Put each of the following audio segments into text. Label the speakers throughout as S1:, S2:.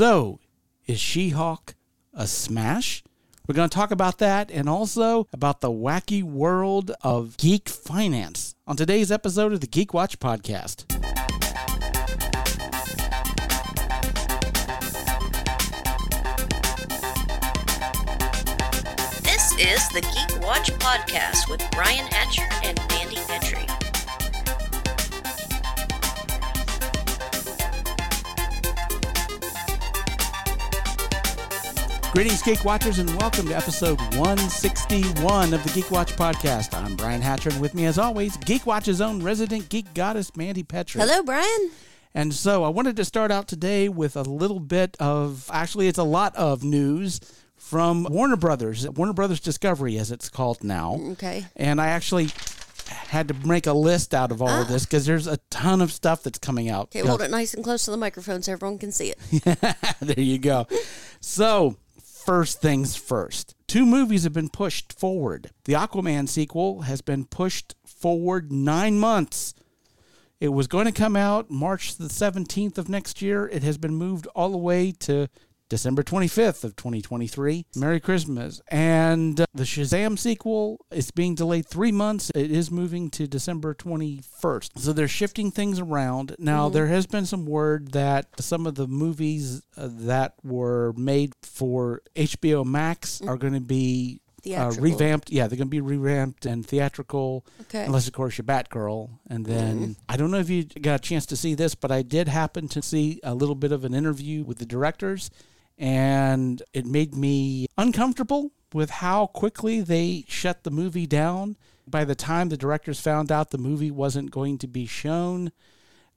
S1: So, is She Hulk a smash? We're going to talk about that and also about the wacky world of geek finance on today's episode of the Geek Watch podcast.
S2: This is the Geek Watch Podcast with Brian Hatcher and Mandy Petrie.
S1: Greetings, Geek Watchers, and welcome to episode 161 of the Geek Watch podcast. I'm Brian Hatcher, and with me, as always, Geek Watch's own resident geek goddess, Mandy Petrie.
S3: Hello, Brian.
S1: And so I wanted to start out today with a little bit of, actually, it's a lot of news from Warner Brothers, Warner Brothers Discovery, as it's called now.
S3: Okay.
S1: And I actually had to make a list out of all of ah. this because there's a ton of stuff that's coming out.
S3: Okay, hold it nice and close to the microphone so everyone can see it.
S1: there you go. So, first things first. Two movies have been pushed forward. The Aquaman sequel has been pushed forward nine months. It was going to come out March the 17th of next year. It has been moved all the way to December 25th of 2023. Merry Christmas. And uh, the Shazam sequel is being delayed three months. It is moving to December 21st. So they're shifting things around. Now, there has been some word that some of the movies uh, that were made for HBO Max are going to be uh, revamped. Yeah, they're going to be revamped and theatrical.
S3: Okay.
S1: Unless, of course, you're Batgirl. And then I don't know if you got a chance to see this, but I did happen to see a little bit of an interview with the directors, and it made me uncomfortable with how quickly they shut the movie down. By the time the directors found out the movie wasn't going to be shown,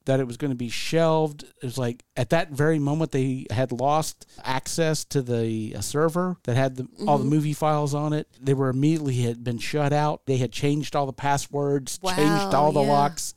S1: that it was going to be shelved. It was like at that very moment they had lost access to the uh, server that had the, all the movie files on it. They were immediately had been shut out. They had changed all the passwords, changed all the
S3: yeah. Uh-huh.
S1: locks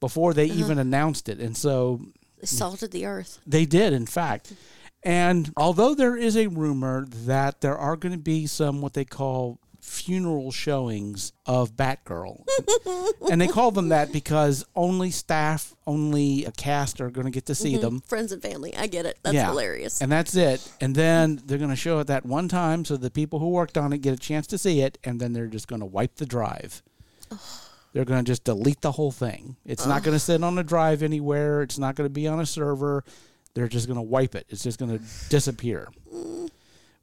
S1: before they even announced it. And so
S3: They salted the earth.
S1: they did, in fact. And although there is a rumor that there are going to be some what they call funeral showings of Batgirl, and they call them that because only staff, only a cast are going to get to see mm-hmm. them.
S3: Friends and family. I get it. That's
S1: Yeah.
S3: hilarious.
S1: And that's it. And then they're going to show it that one time so the people who worked on it get a chance to see it, and then they're just going to wipe the drive. They're going to just delete the whole thing. It's not going to sit on a drive anywhere. It's not going to be on a server. They're just going to wipe it. It's just going to disappear,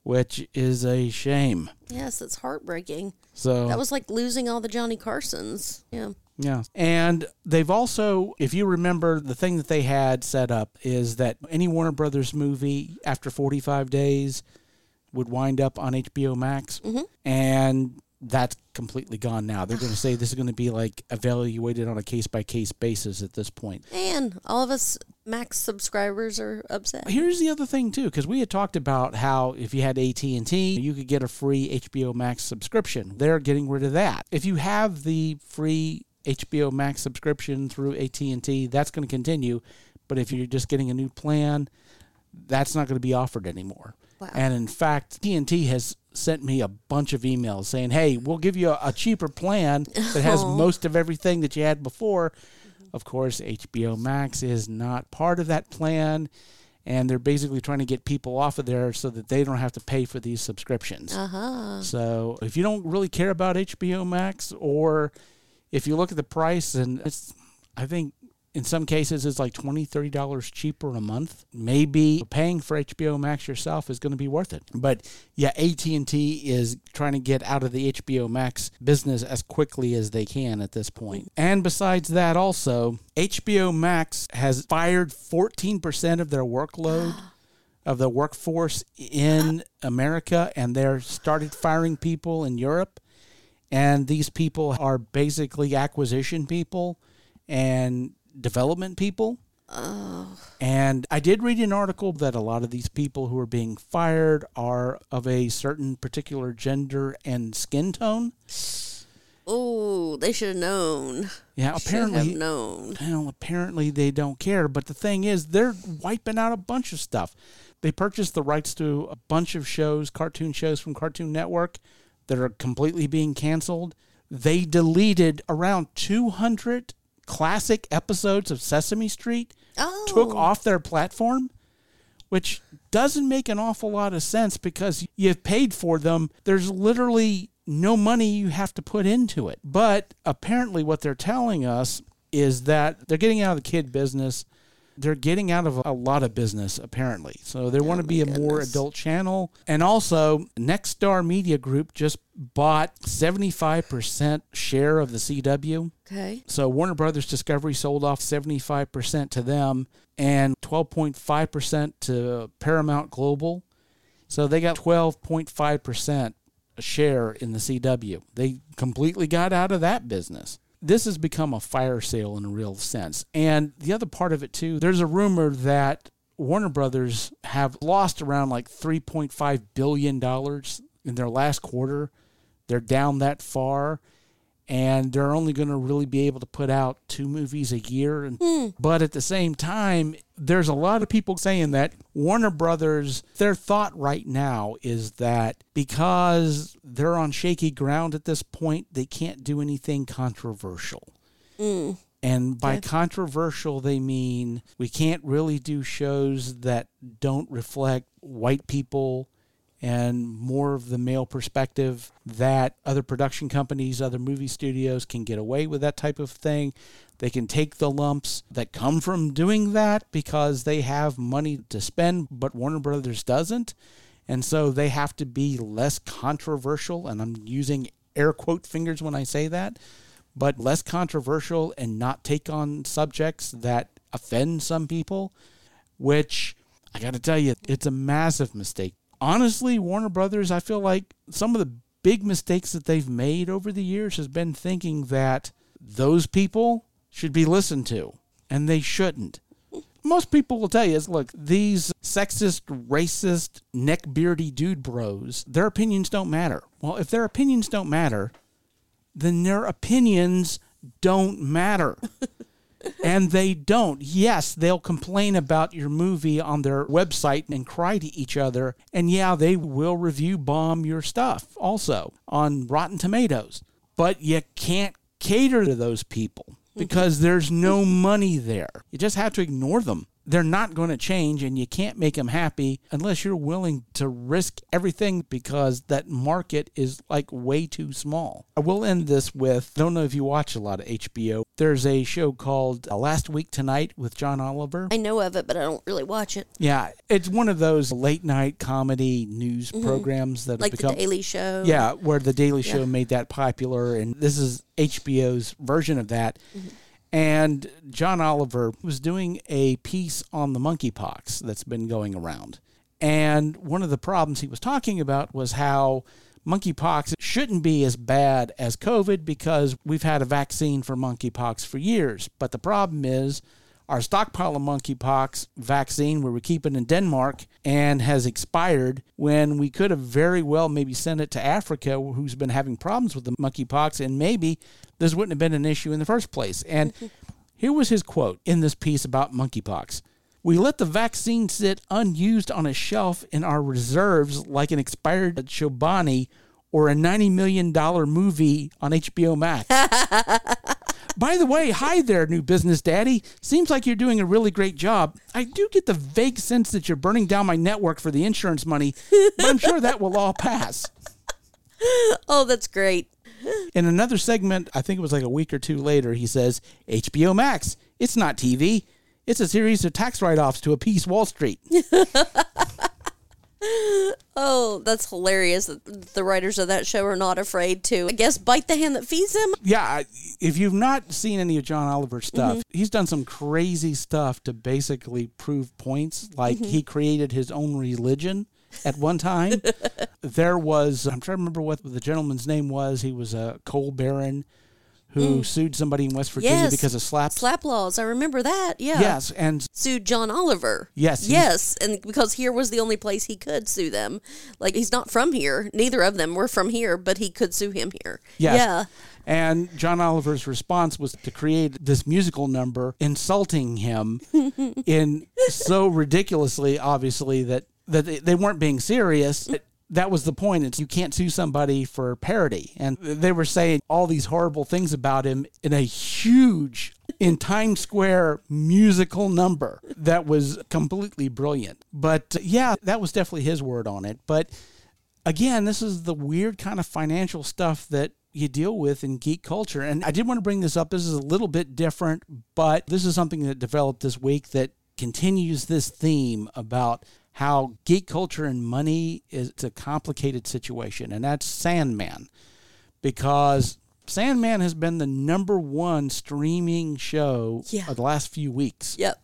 S1: which is a shame.
S3: yes, it's heartbreaking.
S1: So
S3: That was like losing all the Johnny Carsons. Yeah.
S1: Yeah. And they've also, if you remember, the thing that they had set up is that any Warner Brothers movie after 45 days would wind up on HBO Max. Mm-hmm. And that's completely gone now. They're going to say this is going to be like evaluated on a case by case basis at this point.
S3: And all of us Max subscribers are upset.
S1: Here's the other thing too, because we had talked about how if you had AT and T, you could get a free HBO Max subscription. They're getting rid of that. If you have the free HBO Max subscription through AT and T, that's going to continue. But if you're just getting a new plan, that's not going to be offered anymore.
S3: Wow.
S1: And in fact, AT&T has sent me a bunch of emails saying, "Hey, we'll give you a, a cheaper plan that has most of everything that you had before." Of course, HBO Max is not part of that plan, and they're basically trying to get people off of there so that they don't have to pay for these subscriptions.
S3: Uh huh.
S1: So, if you don't really care about HBO Max, or if you look at the price, and it's, I think in some cases it's like $20, $30 cheaper a month. Maybe paying for HBO Max yourself is going to be worth it. But yeah, AT&T is trying to get out of the HBO Max business as quickly as they can at this point. And besides that also, HBO Max has fired 14% of their workload of the workforce in America and they're started firing people in Europe and these people are basically acquisition people and development people. And I did read an article that a lot of these people who are being fired are of a certain particular gender and skin tone.
S3: Oh, they should have known.
S1: Yeah, apparently
S3: have known.
S1: well, apparently they don't care. But the thing is, they're wiping out a bunch of stuff. They purchased the rights to a bunch of shows, cartoon shows from Cartoon Network that are completely being canceled. They deleted around 200 classic episodes of Sesame Street,
S3: Oh,
S1: took off their platform, which doesn't make an awful lot of sense because you've paid for them. There's literally no money you have to put into it. But apparently, what they're telling us is that they're getting out of the kid business. They're getting out of a lot of business, apparently. So they oh want to be a more adult channel. And also, Nexstar Media Group just bought 75% share of the CW.
S3: Okay.
S1: So Warner Brothers Discovery sold off 75% to them and 12.5% to Paramount Global. So they got 12.5% share in the CW. They completely got out of that business. This has become a fire sale in a real sense. And the other part of it too, there's a rumor that Warner Brothers have lost around like 3.5 billion dollars in their last quarter. They're down that far and they're only going to really be able to put out two movies a year. And hmm. but at the same time there's a lot of people saying that Warner Brothers their thought right now is that because they're on shaky ground at this point they can't do anything controversial. Hmm. And by controversial, they mean we can't really do shows that don't reflect white people and more of the male perspective that other production companies, other movie studios can get away with that type of thing. They can take the lumps that come from doing that because they have money to spend, but Warner Brothers doesn't. And so they have to be less controversial. And I'm using air quote fingers when I say that but less controversial and not take on subjects that offend some people, which I got to tell you, it's a massive mistake. Honestly, Warner Brothers, I feel like some of the big mistakes that they've made over the years has been thinking that those people should be listened to, and they shouldn't. Most people will tell you is look, these sexist, racist, neckbeardy dude bros, their opinions don't matter. Well, if their opinions don't matter, then their opinions don't matter. and they don't. Yes, they'll complain about your movie on their website and cry to each other. And yeah, they will review bomb your stuff also on Rotten Tomatoes. But you can't cater to those people mm-hmm. because there's no money there. You just have to ignore them. They're not going to change, and you can't make them happy unless you're willing to risk everything because that market is like way too small. I will end this with I don't know if you watch a lot of HBO. There's a show called uh, Last Week Tonight with John Oliver.
S3: I know of it, but I don't really watch it.
S1: Yeah, it's one of those late night comedy news programs that have
S3: Like
S1: become
S3: the Daily Show.
S1: yeah, where the Daily Show made that popular, and this is HBO's version of that. And John Oliver was doing a piece on the monkeypox that's been going around. And one of the problems he was talking about was how monkeypox shouldn't be as bad as COVID because we've had a vaccine for monkeypox for years. But the problem is our stockpile of monkeypox vaccine, where we keep it in Denmark, and has expired when we could have very well maybe sent it to Africa, who's been having problems with the monkeypox, and maybe this wouldn't have been an issue in the first place. And here was his quote in this piece about monkeypox. We let the vaccine sit unused on a shelf in our reserves like an expired Chobani or a $90 million movie on HBO Max. By the way, hi there, new business daddy. Seems like you're doing a really great job. I do get the vague sense that you're burning down my network for the insurance money, but I'm sure that will all pass.
S3: Oh, that's great.
S1: In another segment, I think it was like a week or two later, he says, HBO Max, it's not TV. It's a series of tax write offs to appease Wall Street.
S3: Oh, that's hilarious. that The writers of that show are not afraid to, I guess, bite the hand that feeds them.
S1: Yeah, if you've not seen any of John Oliver's mm-hmm. stuff, he's done some crazy stuff to basically prove points. Like mm-hmm. he created his own religion at one time. there was, I'm trying to remember what the gentleman's name was. He was a coal baron who mm. sued somebody in West Virginia
S3: Yes.
S1: because of SLAPPs.
S3: SLAPP laws. I remember that. Yeah.
S1: Yes, and
S3: Sued John Oliver.
S1: Yes,
S3: Yes. And because here was the only place he could sue them. Like, he's not from here. Neither of them were from here, but he could sue him here.
S1: Yes.
S3: Yeah.
S1: And John Oliver's response was to create this musical number insulting him in so ridiculously, obviously, that, that they- they weren't being serious. that was the point. It's you can't sue somebody for parody. And they were saying all these horrible things about him in a huge in Times Square musical number that was completely brilliant. But uh, yeah, that was definitely his word on it. But again, this is the weird kind of financial stuff that you deal with in geek culture. And I did want to bring this up. This is a little bit different, but this is something that developed this week that continues this theme about how geek culture and money is a complicated situation. And that's Sandman. Because Sandman has been the number one streaming show
S3: Yeah.
S1: of the last few weeks.
S3: Yep.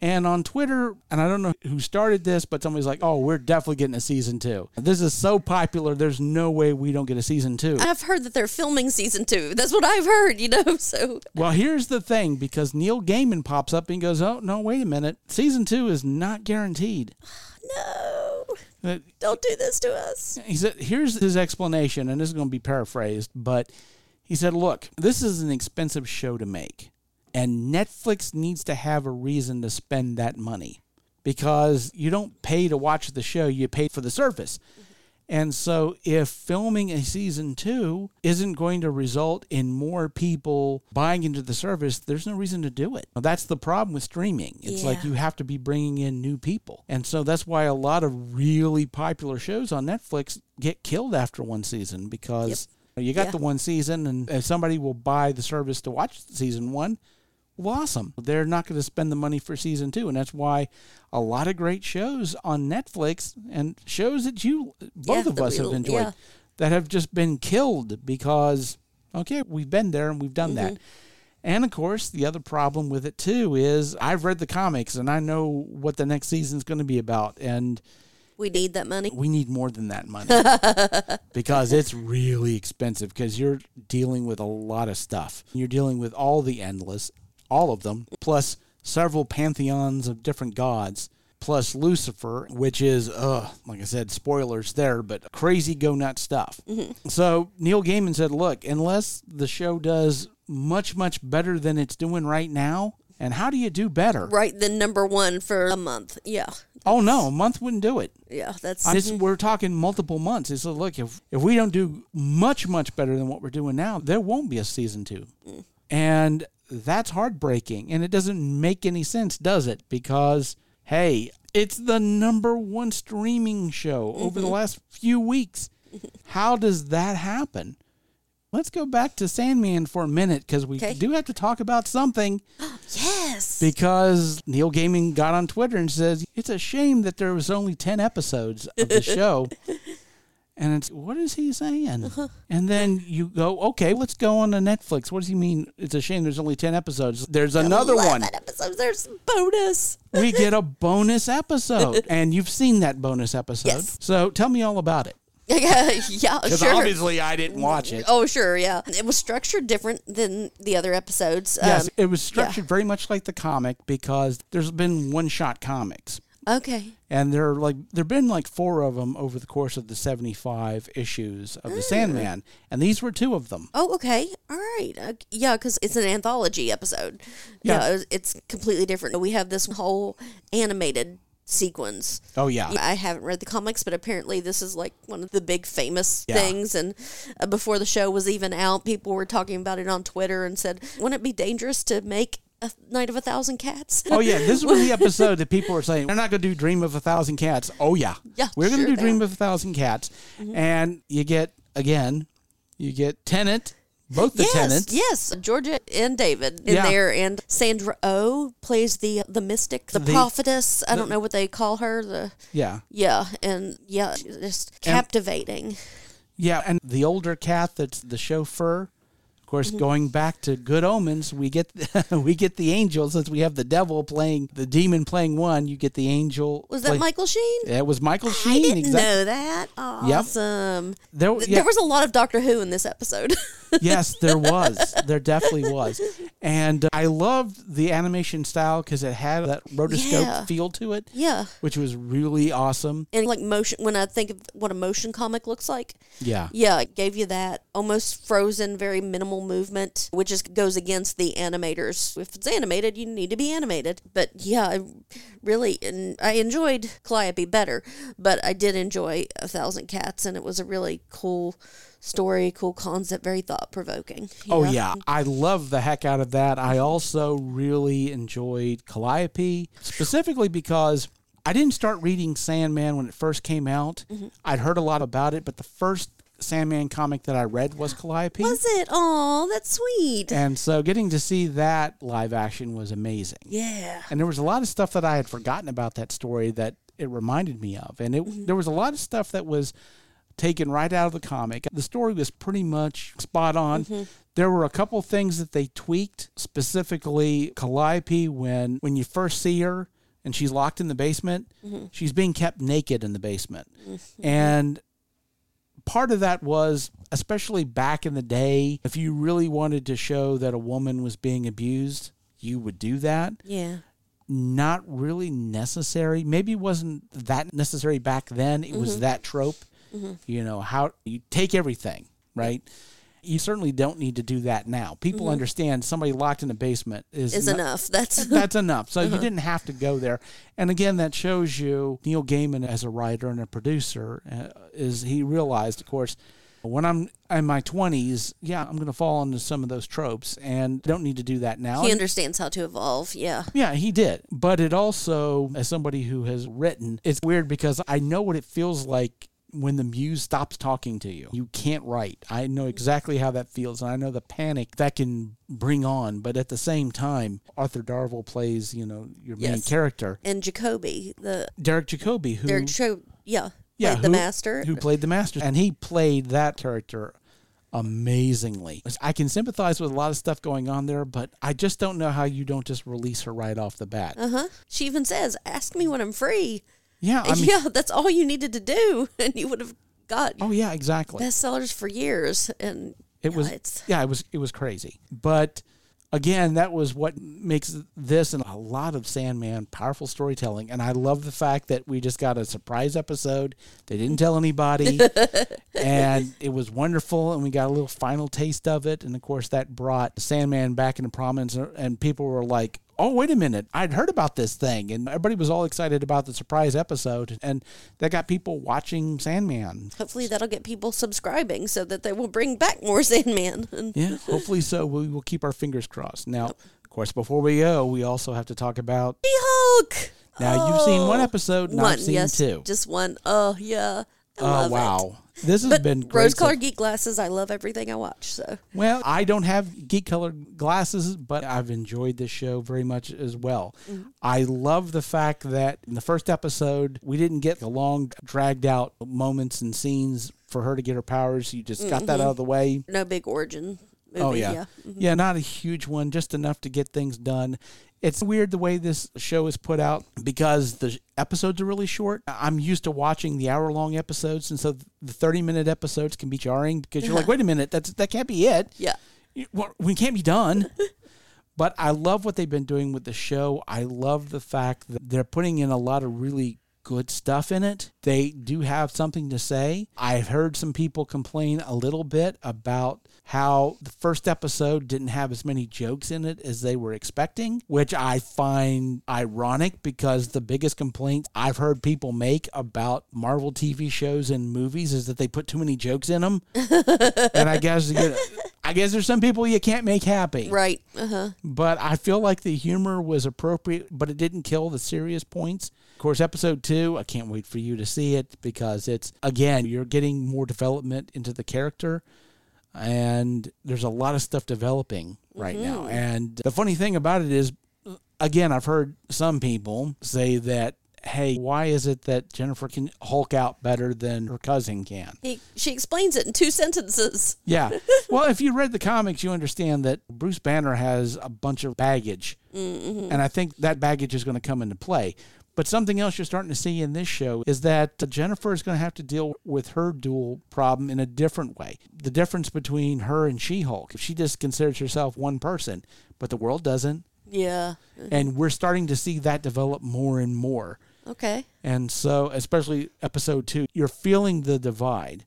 S1: And on Twitter, and I don't know who started this, but somebody's like, oh, we're definitely getting a season two. This is so popular, there's no way we don't get a season two.
S3: I've heard that they're filming season two. That's what I've heard, you know. So
S1: Well, here's the thing because Neil Gaiman pops up and goes, oh, no, wait a minute. Season two is not guaranteed.
S3: no,
S1: Uh,
S3: don't do this to us.
S1: He said, here's his explanation, and this is going to be paraphrased, but he said, look, this is an expensive show to make, and Netflix needs to have a reason to spend that money because you don't pay to watch the show, you pay for the service. And so, if filming a season two isn't going to result in more people buying into the service, there's no reason to do it. That's the problem with streaming. It's like you have to be bringing in new people. And so, that's why a lot of really popular shows on Netflix get killed after one season because you got
S3: Yeah.
S1: the one season, and if somebody will buy the service to watch season one, well, awesome. They're not going to spend the money for season two, and that's why a lot of great shows on Netflix and shows that you both
S3: Yeah,
S1: of us have enjoyed
S3: yeah.
S1: that have just been killed because okay, we've been there and we've done that. Mm-hmm. And of course, the other problem with it too is I've read the comics and I know what the next season's going to be about, and
S3: We need that money.
S1: we need more than that money because it's really expensive because you're dealing with a lot of stuff. You're dealing with all the endless, all of them, plus several pantheons of different gods, plus Lucifer, which is, uh, like I said, spoilers there, but crazy go nuts stuff. So Neil Gaiman said, look, unless the show does much, much better than it's doing right now, and how do you do better?
S3: Right, than number one for a month. Yeah,
S1: Oh no, a month wouldn't do it.
S3: yeah. That's
S1: we're talking multiple months. It's like, look, if, if we don't do much, much better than what we're doing now, there won't be a season two. And that's heartbreaking. And it doesn't make any sense, does it? Because, hey, it's the number one streaming show over the mm-hmm. last few weeks. How does that happen? Let's go back to Sandman for a minute because we
S3: Okay.
S1: do have to talk about something
S3: yes.
S1: because Neil Gaiman got on Twitter and says it's a shame that there was only ten episodes of the show. And it's what is he saying? And then you go, okay, let's go on to Netflix. What does he mean? It's a shame there's only ten episodes. There's another one.
S3: episodes. There's bonus.
S1: We get a bonus episode, and you've seen that bonus episode.
S3: Yes.
S1: So tell me all about it.
S3: yeah, yeah,
S1: Because
S3: sure.
S1: obviously I didn't watch it.
S3: Oh, sure, yeah. It was structured different than the other episodes.
S1: Yes,
S3: Um,
S1: it was structured very much like the comic because there's been one shot comics.
S3: Okay.
S1: and there are like there've been like four of them over the course of the 75 issues of the Sandman and these were two of them.
S3: Oh, okay. All right. Uh, yeah, because it's an anthology episode.
S1: Yeah.
S3: Yeah. it's- it's completely different. We have this whole animated sequence.
S1: Oh yeah.
S3: I haven't read the comics, but apparently this is like one of the big famous
S1: Yeah.
S3: things. And uh, before the show was even out, people were talking about it on Twitter and said, "Wouldn't it be dangerous to make a Night of a Thousand Cats?"
S1: Oh yeah, this was the episode that people were saying they're not going to do Dream of a Thousand Cats. Oh yeah,
S3: Yeah,
S1: we're going to
S3: sure
S1: do Dream of a Thousand Cats, mm-hmm. and you get again, you get Tennant both the
S3: yes,
S1: Tennants.
S3: yes, Georgia and David in
S1: Yeah.
S3: there, and Sandra Oh plays the the mystic, the,
S1: The-
S3: prophetess. I don't know what they call her. The
S1: yeah,
S3: yeah, and yeah, just captivating.
S1: yeah, and the older cat that's the chauffeur. Of
S3: Mm-hmm.
S1: course, going back to Good Omens, we get we get the angel since we have the devil playing the demon playing one. You get the angel.
S3: Was that
S1: play-
S3: Michael Sheen?
S1: It was Michael
S3: I
S1: Sheen.
S3: didn't
S1: exactly.
S3: know that. Awesome.
S1: There, yeah,
S3: There was a lot of Doctor Who in this episode.
S1: yes, there was. There definitely was. And uh, I loved the animation style because it had that rotoscope
S3: Yeah.
S1: feel to it,
S3: yeah.
S1: which was really awesome.
S3: And like motion, when I think of what a motion comic looks like,
S1: Yeah.
S3: yeah, it gave you that almost frozen, very minimal whole movement, which is goes against the animators. If it's animated, you need to be animated. But yeah, I really and I enjoyed Calliope better, but I did enjoy A Thousand Cats, and it was a really cool story, cool concept, very thought provoking.
S1: Oh yeah, I love the heck out of that. I also really enjoyed Calliope, specifically because I didn't start reading Sandman when it first came out. Mm-hmm. I'd heard a lot about it, but the first Sandman comic that I read was Calliope.
S3: Was it? Oh, that's sweet.
S1: and so getting to see that live action was amazing.
S3: Yeah.
S1: And there was a lot of stuff that I had forgotten about that story that it reminded me of. And it, mm-hmm. there was a lot of stuff that was taken right out of the comic. The story was pretty much spot on. Mm-hmm. There were a couple things that they tweaked, specifically Calliope when when you first see her and she's locked in the basement, mm-hmm. she's being kept naked in the basement. And part of that was especially back in the day, if you really wanted to show that a woman was being abused, you would do that
S3: Yeah.
S1: not really necessary. Maybe it wasn't that necessary back then. It
S3: Mm-hmm.
S1: was that trope. You know, how you take everything, right? You certainly don't need to do that now. People understand somebody locked in a basement is
S3: Mm-hmm. Is
S1: not-
S3: enough. That's
S1: that's enough. So
S3: Uh-huh.
S1: you didn't have to go there. And again, that shows you Neil Gaiman as a writer and a producer uh, is he realized, of course, when I'm in my 20s, yeah, I'm going to fall into some of those tropes and don't need to do that now.
S3: he understands how to evolve. Yeah.
S1: Yeah, he did. But it also, as somebody who has written, it's weird because I know what it feels like when the muse stops talking to you. You can't write. I know exactly how that feels, and I know the panic that can bring on. But at the same time, Arthur Darvill plays, you know, your main character,
S3: And Jacobi, the
S1: Derek Jacobi, who
S3: Derek Cho, yeah,
S1: yeah,
S3: played the master.
S1: who played the master, and he played that character amazingly. I can sympathize with a lot of stuff going on there, but I just don't know how you don't just release her right off the bat.
S3: uh huh. She even says, "Ask me when I'm free."
S1: Yeah, I mean,
S3: yeah, that's all you needed to do, and you would have got
S1: oh yeah, exactly.
S3: bestsellers for years. And
S1: It
S3: yeah,
S1: was yeah, it was it was crazy. But again, that was what makes this and a lot of Sandman powerful storytelling. And I love the fact that we just got a surprise episode. They didn't tell anybody, and it was wonderful. And we got a little final taste of it. And of course, that brought Sandman back into prominence. And people were like, "Oh, wait a minute! I'd heard about this thing," and everybody was all excited about the surprise episode. And that got people watching Sandman.
S3: hopefully that'll get people subscribing so that they will bring back more Sandman. And
S1: Yeah, hopefully so. We will keep our fingers crossed. Now, of course, before we go, we also have to talk about.
S3: She-Hulk.
S1: Now, you've seen one
S3: oh,
S1: episode, and
S3: one,
S1: I've seen
S3: yes,
S1: two.
S3: just one. Oh yeah,
S1: Oh
S3: love it.
S1: wow, this has
S3: But
S1: been great.
S3: rose colored geek glasses. I love everything I watch. So
S1: well, I don't have geek colored glasses, but I've enjoyed this show very much as well.
S3: Mm-hmm.
S1: I love the fact that in the first episode, we didn't get the long, dragged out moments and scenes for her to get her powers. You just got that
S3: Mm-hmm.
S1: out of the way.
S3: no big origin. Movie,
S1: Oh yeah.
S3: yeah. Mm-hmm.
S1: yeah, not a huge one, just enough to get things done. It's weird the way this show is put out because the episodes are really short. I'm used to watching the hour long episodes, and so the 30 minute episodes can be jarring because you're like, wait a minute, that's that can't be it.
S3: Yeah.
S1: We can't be done. but I love what they've been doing with the show. I love the fact that they're putting in a lot of really good stuff in it. They do have something to say. I've heard some people complain a little bit about how the first episode didn't have as many jokes in it as they were expecting, which I find ironic because the biggest complaint I've heard people make about Marvel TV shows and movies is that they put too many jokes in them. and I guess you know, I guess there's some people you can't make happy
S3: Right. Uh huh.
S1: but I feel like the humor was appropriate, but it didn't kill the serious points. Of course, episode two, I can't wait for you to see it because it's, again, you're getting more development into the character, and there's a lot of stuff developing right now. And the funny thing about it is, again, I've heard some people say that. Hey, why is it that Jennifer can Hulk out better than her cousin can?
S3: He, she explains it in two sentences.
S1: Yeah. well, if you read the comics, you understand that Bruce Banner has a bunch of baggage. Mm-hmm. And I think that baggage is going to come into play. But something else you're starting to see in this show is that Jennifer is going to have to deal with her dual problem in a different way. The difference between her and She Hulk. If she just considers herself one person, but the world doesn't.
S3: Yeah.
S1: And we're starting to see that develop more and more.
S3: Okay.
S1: And so, especially episode two, you're feeling the divide.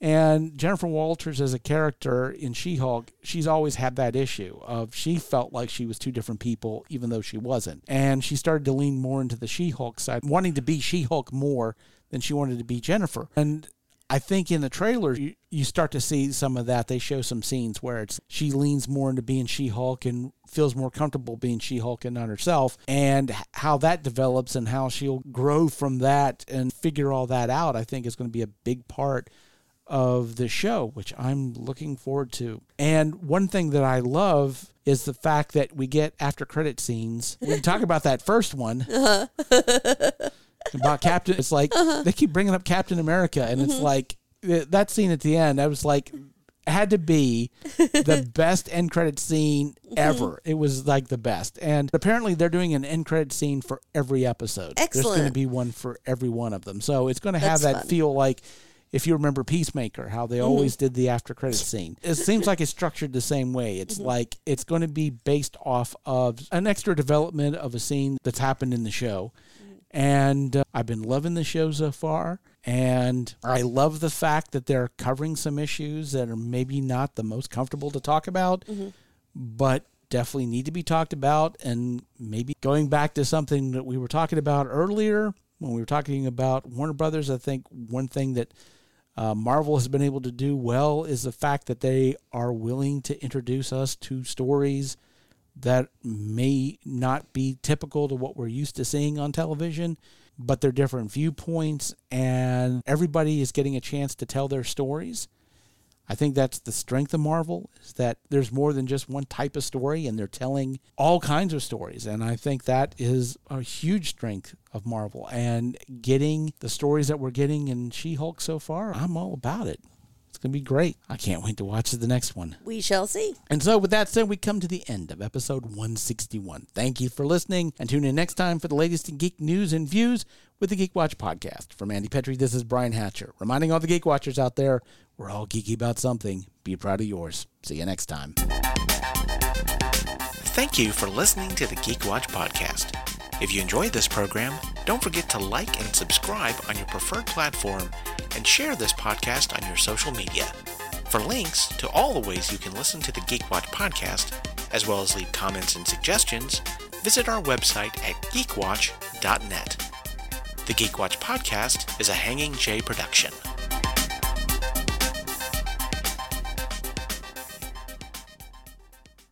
S1: And Jennifer Walters as a character in She-Hulk, she's always had that issue of she felt like she was two different people even though she wasn't. And she started to lean more into the She-Hulk side, wanting to be She-Hulk more than she wanted to be Jennifer. And I think in the trailer you, you start to see some of that. They show some scenes where it's she leans more into being She-Hulk and feels more comfortable being She-Hulk and not herself, and how that develops and how she'll grow from that and figure all that out. I think is going to be a big part of the show, which I'm looking forward to. And one thing that I love is the fact that we get after credit scenes. We talk about that first one. Uh-huh. about Captain. It's like they keep bringing up Captain America, and it's like that scene at the end. I was like, had to be the best end credit scene ever. It was like the best, and apparently they're doing an end credit scene for every episode. There's going to be one for every one of them, so it's going to have
S3: That's
S1: that
S3: fun.
S1: feel like. If you remember Peacemaker, how they always
S3: Mm-hmm.
S1: did the after credit scene, it seems like it's structured the same way. It's
S3: Mm-hmm.
S1: like it's going to be based off of an extra development of a scene that's happened in the show. And uh, I've been loving the show so far. And I love the fact that they're covering some issues that are maybe not the most comfortable to talk about, but definitely need to be talked about. And maybe going back to something that we were talking about earlier when we were talking about Warner Brothers, I think one thing that uh, Marvel has been able to do well is the fact that they are willing to introduce us to stories that may not be typical to what we're used to seeing on television, but they're different viewpoints, and everybody is getting a chance to tell their stories. I think that's the strength of Marvel is that there's more than just one type of story, and they're telling all kinds of stories. And I think that is a huge strength of Marvel. And getting the stories that we're getting in She-Hulk so far, I'm all about it. It's gonna be great. I can't wait to watch the next one.
S3: We shall see.
S1: And so, with that said, we come to the end of episode 161. Thank you for listening, and tune in next time for the latest in geek news and views with the Geek Watch podcast. From Mandy Petrie, this is Brian Hatcher, reminding all the Geek Watchers out there we're all geeky about something. Be proud of yours. See you next time.
S4: Thank you for listening to the Geek Watch podcast. If you enjoyed this program, don't forget to like and subscribe on your preferred platform and share this podcast on your social media. For links to all the ways you can listen to the Geek Watch podcast, as well as leave comments and suggestions, visit our website at geekwatch.net. The Geek Watch podcast is a Hanging J production.